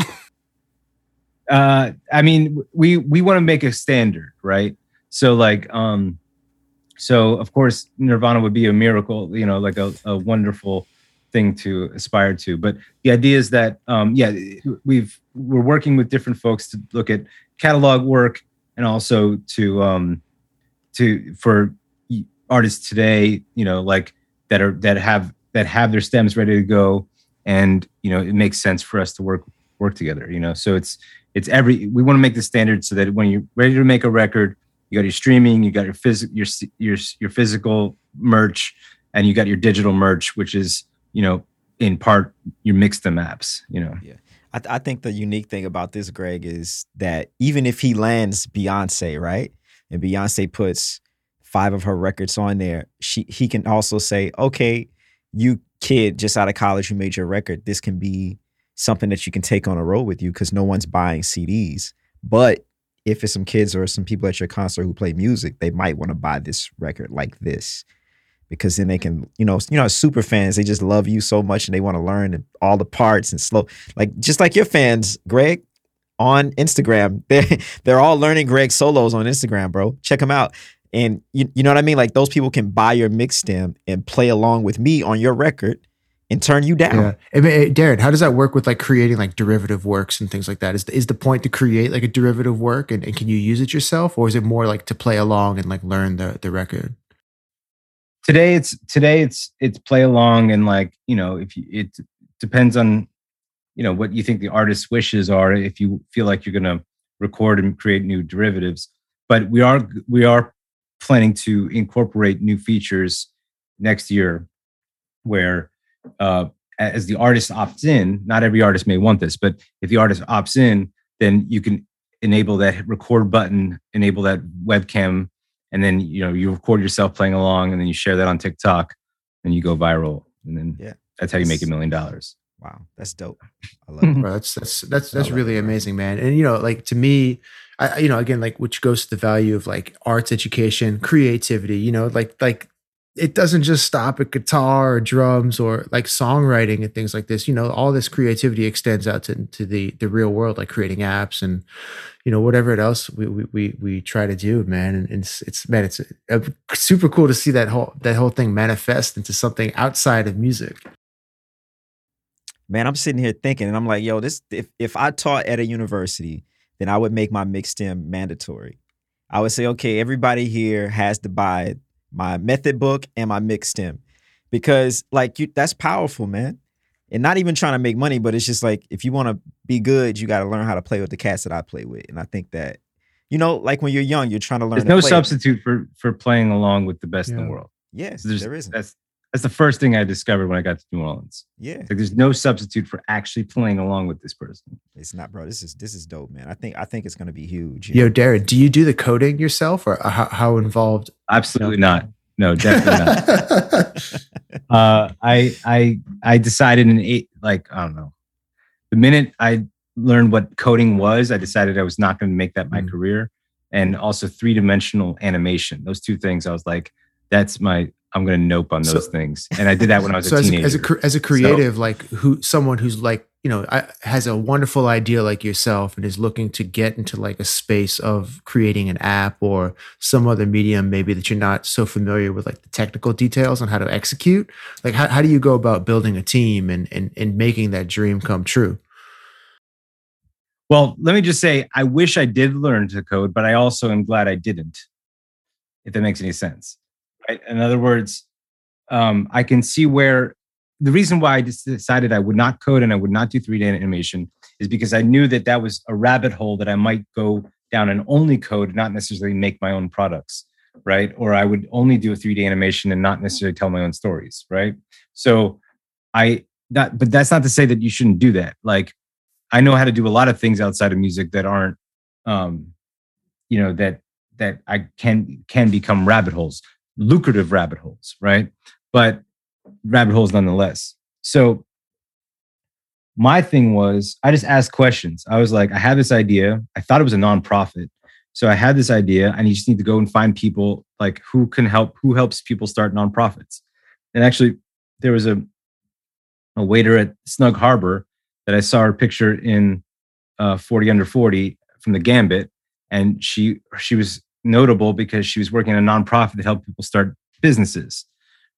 uh, I mean, we we want to make a standard, right? So like, um, so of course, Nirvana would be a miracle, you know, like a, a wonderful thing to aspire to. But the idea is that, um, yeah, we've we're working with different folks to look at catalog work and also to um, to for artists today, you know, like that are that have that have their stems ready to go, and you know, it makes sense for us to work work together. You know, so it's it's every we want to make the standard so that when you're ready to make a record, you got your streaming, you got your physical your your your physical merch, and you got your digital merch, which is you know in part your Myxstem apps. You know,
yeah. I, th- I think the unique thing about this, Greg, is that even if he lands Beyonce, right, and Beyonce puts five of her records on there, she he can also say, okay, you kid just out of college who made your record, this can be something that you can take on a road with you because no one's buying CDs. But if it's some kids or some people at your concert who play music, they might want to buy this record like this because then they can, you know, you know, super fans they just love you so much and they want to learn all the parts and slow, like just like your fans, Greg, on Instagram. They they're all learning Greg solos on Instagram, bro. Check them out. And you, you know what I mean? Like those people can buy your Myxstem and play along with me on your record and turn you down.
Yeah. I mean, Darren, how does that work with like creating like derivative works and things like that? Is the, is the point to create like a derivative work and, and can you use it yourself or is it more like to play along and like learn the, the record?
Today it's today it's it's play along and like you know if you, it depends on you know what you think the artist's wishes are if you feel like you're going to record and create new derivatives. But we are we are planning to incorporate new features next year where uh, as the artist opts in not every artist may want this but if the artist opts in then you can enable that record button enable that webcam and then you know you record yourself playing along and then you share that on tiktok and you go viral and then
Yeah.
that's how you make a million dollars
Wow, that's dope. I love it.
Bro, that's that's that's that's really
it, bro.
amazing, man. And you know, like to me, I I- you know, again, like which goes to the value of like arts education, creativity. You know, like like it doesn't just stop at guitar or drums or like songwriting and things like this. You know, all this creativity extends out to, to the the real world, like creating apps and you know whatever it else we we we, we try to do, man. And it's it's man, it's uh, super cool to see that whole that whole thing manifest into something outside of music.
Man, I'm sitting here thinking, and I'm like, yo, this if if I taught at a university, then I would make my Myxstem mandatory. I would say, okay, everybody here has to buy my method book and my mix stem. Because like you that's powerful, man. And not even trying to make money, but it's just like if you want to be good, you got to learn how to play with the cats that I play with. And I think that, you know, like when you're young, you're trying to learn.
there's
to
no
play.
substitute for for playing along with the best in the world
Yes,
So there's,
there isn't.
that's that's the first thing i discovered when i got to new orleans
yeah,
like there's no substitute for actually playing along with this person
it's not, bro. This is this is dope, man. I think I think it's gonna be huge. you
Yo,
know?
Darren, do you do the coding yourself, or how, how involved
absolutely not no definitely not uh, I I I decided in eight like I don't know. The minute I learned what coding was, I decided I was not going to make that my
Mm.
career. And also three dimensional animation. Those two things, I was like, that's my. I'm going to nope on
So-
those things. And I did that when I was
so
a
as a,
teenager.
as a as a creative, like who someone who's like you know I, has a wonderful idea like yourself and is looking to get into like a space of creating an app or some other medium maybe that you're not so familiar with like the technical details on how to execute. Like how, how do you go about building a team and and and making that dream come true?
Well, let me just say, I wish I did learn to code, but I also am glad I didn't, if that makes any sense. Right? In other words, um, I can see where the reason why I decided I would not code and I would not do 3D animation is because I knew that that was a rabbit hole that I might go down and only code, not necessarily make my own products, right? Or I would only do a 3D animation and not necessarily tell my own stories, right? So I that, but that's not to say that you shouldn't do that. Like I know how to do a lot of things outside of music that aren't, um, you know, that that I can can become rabbit holes, lucrative rabbit holes, right? But rabbit holes nonetheless. So my thing was I just asked questions. I was like, I have this idea. I thought it was a nonprofit. So I had this idea, and you just need to go and find people like who can help, who helps people start nonprofits. And actually, there was a a waiter at Snug Harbor that I saw her picture in uh, 40 under 40 from the Gambit, and she she was notable because she was working in a nonprofit that helped people start businesses,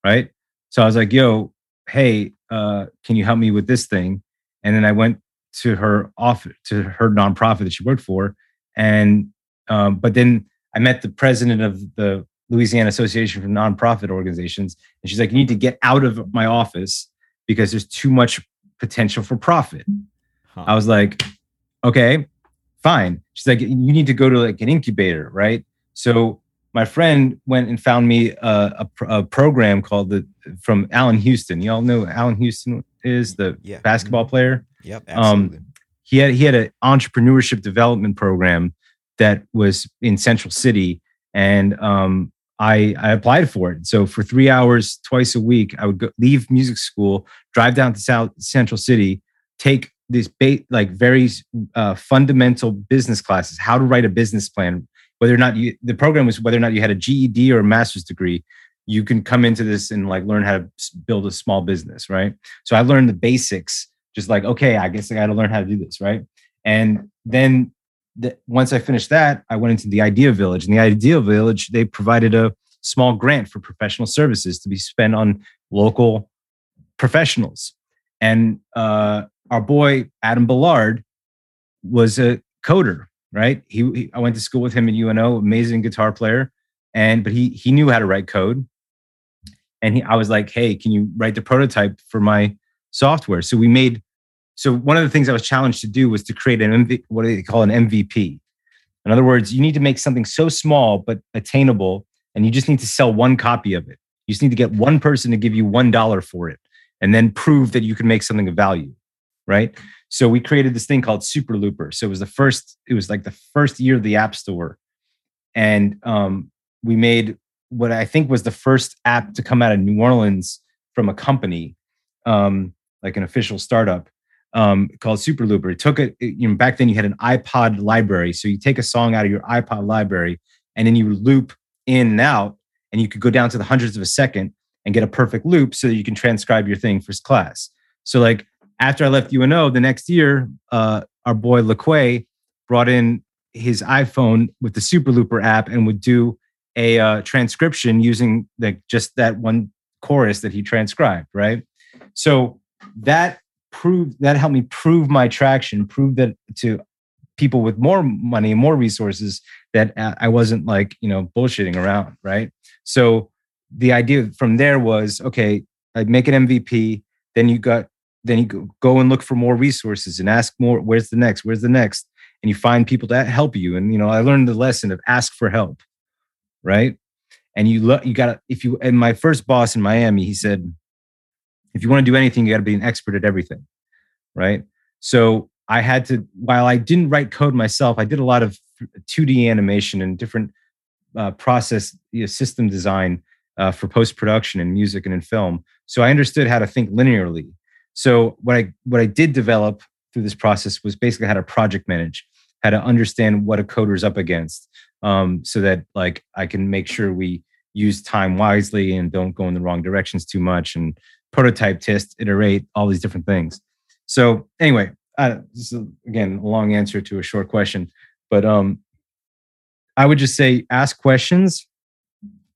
right? So I was like, "Yo, hey, uh, can you help me with this thing?" And then I went to her office to her nonprofit that she worked for, and um, but then I met the president of the Louisiana Association for Nonprofit Organizations, and she's like, "You need to get out of my office because there's too much potential for profit."
Huh.
I was like, okay, fine. She's like, you need to go to like an incubator, right? So my friend went and found me a, a, a program called the from Allan Houston. You all know Allan Houston is the
yeah.
basketball player.
Yep,
Um,
absolutely.
He had he had an entrepreneurship development program that was in Central City, and um, I I applied for it. So for three hours twice a week, I would go, leave music school, drive down to South Central City, take these ba- like very uh, fundamental business classes, how to write a business plan, whether or not you the program was whether or not you had a GED or a master's degree. you can come into this and like learn how to build a small business, right? So I learned the basics, just like, okay, I guess I got to learn how to do this, right? And then the, once I finished that, I went into the Idea Village. And the Idea Village, they provided a small grant for professional services to be spent on local professionals. And uh, our boy Adam Ballard was a coder, right? He, he I went to school with him at UNO, amazing guitar player, and but he he knew how to write code. And he, I was like, hey, can you write the prototype for my software? So we made. So one of the things I was challenged to do was to create an MV, what do they call an MVP? In other words, you need to make something so small but attainable, and you just need to sell one copy of it. You just need to get one person to give you one dollar for it, and then prove that you can make something of value, right? So we created this thing called Super Looper. So it was the first, it was like the first year of the App Store. And um, we made what I think was the first app to come out of New Orleans from a company, um, like an official startup um, called Super Looper. It took it, you know, back then you had an iPod library. So you take a song out of your iPod library and then you loop in and out, and you could go down to the hundreds of a second and get a perfect loop so that you can transcribe your thing for class. So like after I left UNO, the next year, uh, our boy LaQuay brought in his iPhone with the Super Looper app and would do a uh, transcription using like just that one chorus that he transcribed, right? So that proved that helped me prove my traction, prove that to people with more money and more resources that uh, I wasn't like you know bullshitting around, right? So the idea from there was okay, I make an MVP, then you got then you go- and look for more resources and ask more where's the next where's the next? And you find people that help you. And you know i learned the lesson of ask for help right? And you look you gotta if you and my first boss in miami he said if you want to do anything you got to be an expert at everything right? So i had to while i didn't write code myself i did a lot of 2d animation and different uh, process you know, system design uh, for post production and music and in film. So i understood how to think linearly so what I what I did develop through this process was basically how to project manage, how to understand what a coder is up against, um, so that like I can make sure we use time wisely and don't go in the wrong directions too much, and prototype, test, iterate, all these different things. So anyway, this is again a long answer to a short question, but um, I would just say ask questions,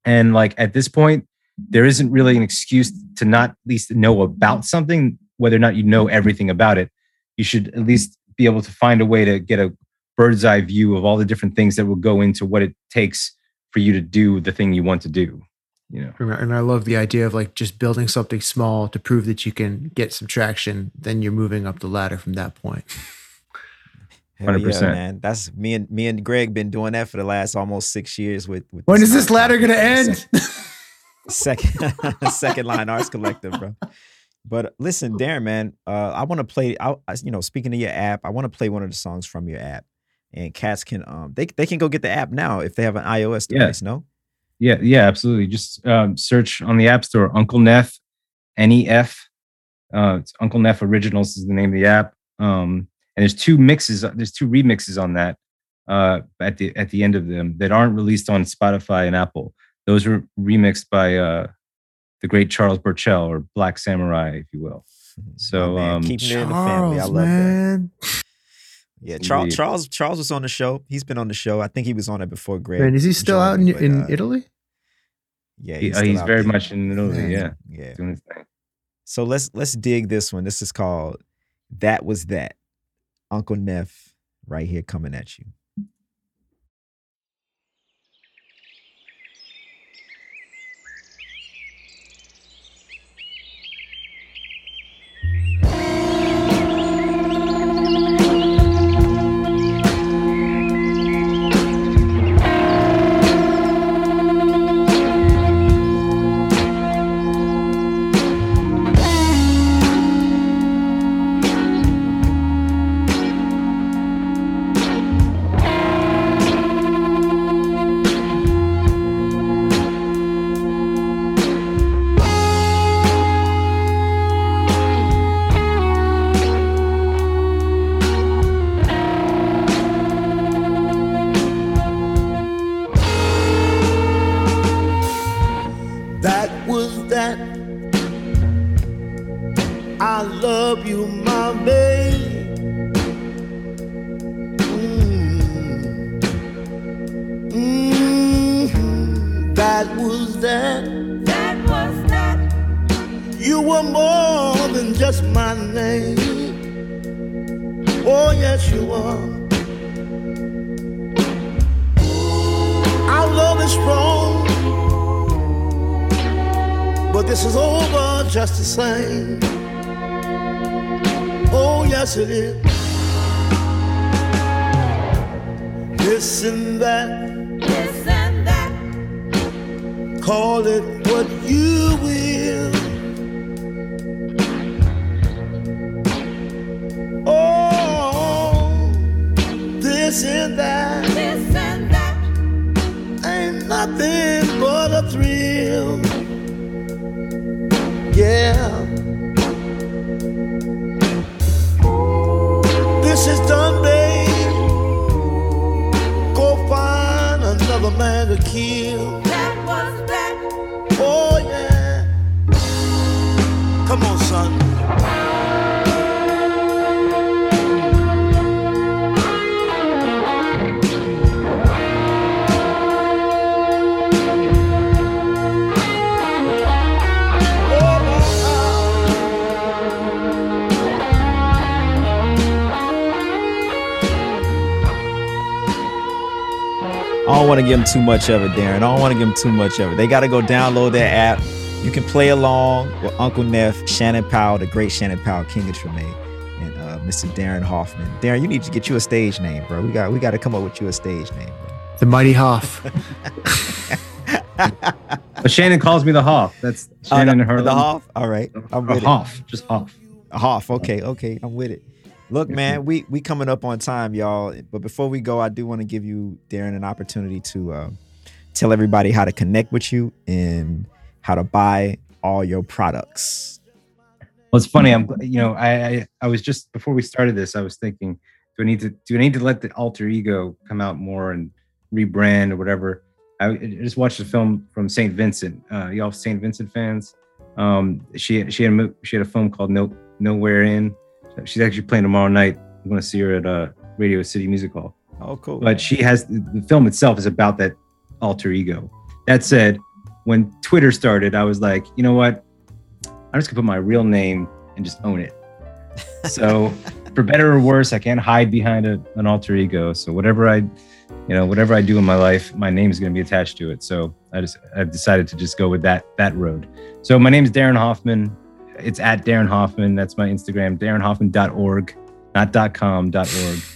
and like at this point, there isn't really an excuse to not at least know about something whether or not you know mm-hmm. everything about it you should at mm-hmm. least be able to find a way to get a bird's eye view of all the different things that will go into what it takes for you to do the thing you want to do you know
And I love the idea of like just building something small to prove that you can get some traction. Then you're moving up the ladder from that point.
Hell yeah,
100%.
man. That's me and me and Greg been doing that for the last almost six years with. with
When is this ladder going to end?
Second, second line arts collective, bro. But listen, Darren, man, uh, I want to play. I, you know, speaking of your app, I want to play one of the songs from your app, and cats can um they they can go get the app now if they have an iOS
Yeah.
device. No,
yeah yeah absolutely just um, search on the app store Uncle Nef n-e-f uh, it's Uncle Nef originals is the name of the app um, and there's two mixes there's two remixes on that uh, at the at the end of them that aren't released on spotify and apple those were remixed by uh, the great charles burchell or black samurai if you will So,
My man,
um,
keeping it in the family. I
Charles,
love that.
man.
Yeah, Charles, Charles, Charles was on the show. He's been on the show. I think he was on it before Greg.
Man, is he still out in,
but,
in
uh,
Italy?
Yeah,
He- uh,
still
he's
out
very
there.
much in Italy
Man.
yeah
Yeah.
doing his thing
So let's let's dig this one. This is called "That Was That." Uncle Nef, right here, coming at you.
Were more than just my name. Oh, yes, you are. Our love is strong, but this is over just the same. Oh, yes, it is. This and that,
This and that.
call it what you will. That
This and that.
ain't nothing but a thrill. Yeah. This is done, babe. Go find another man to kill.
That was that.
Oh, yeah. Come on, son.
I don't want to give them too much of it, Darren. I don't want to give them too much of it. They got to go download that app. You can play along with Uncle Nef, Shannon Powell, the great Shannon Powell, King of Treme, and uh, Mr. Darren Hoffman. Darren, you need to get you a stage name, bro. We got we got to come up with you a stage name, bro.
The Mighty Hoff.
But Shannon calls me the Hoff. That's Shannon
Oh,
and her.
the Hoff. All right, I'm
Or
with it.
Hoff, just Hoff.
Hoff. Okay, okay, I'm with it. Look, man, we we coming up on time, y'all. But before we go, I do want to give you, Darren, an opportunity to uh, tell everybody how to connect with you and how to buy all your products.
Well, it's funny. I'm, you know, I, I, I was just before we started this, I was thinking, do I need to, do I need to let the alter ego come out more and rebrand or whatever? I, I just watched a film from Saint Vincent. Uh, y'all Saint Vincent fans? Um, she, she had, a, she had a film called No, Nowhere Inn. She's actually playing tomorrow night. I'm going to see her at uh, Radio City Music Hall.
Oh, cool.
but she has the film itself is about that alter ego. That said, when Twitter started, I was like, you know what? I'm just gonna put my real name and just own it. So, for better or worse, I can't hide behind a, an alter ego. So whatever I, you know, whatever I do in my life, my name is gonna be attached to it. So I just I've decided to just go with that that road. So my name is Darren Hoffman. It's at Darren Hoffman. That's my Instagram, darrenhoffman.org, not .com, .org.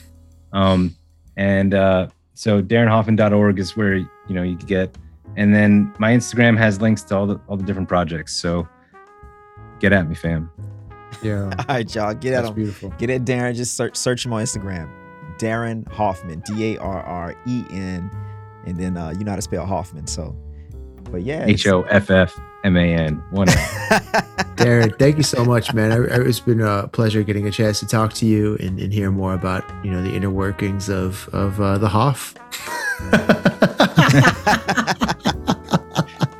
Um, and uh, so darrenhoffman.org is where you know you can get and then my instagram has links to all the all the different projects so get at me fam
Yeah.
all right, y'all, get at
That's
him.
beautiful.
Get at Darren. Just search search him on Instagram. Darren Hoffman, D A R R E N, and then uh, you know how to spell Hoffman. So, but yeah,
h-o-f-f-m-a-n one F.
Darren, thank you so much, man. I, I- it's been a pleasure getting a chance to talk to you and, and hear more about you know the inner workings of of uh, the Hoff.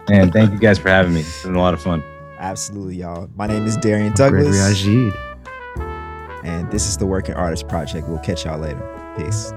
and thank you guys for having me it's been a lot of fun
absolutely, y'all. My name is Darrian
Gregory
Douglas,
Agid.
and this is the Working Artist Project. We'll catch y'all later. Peace.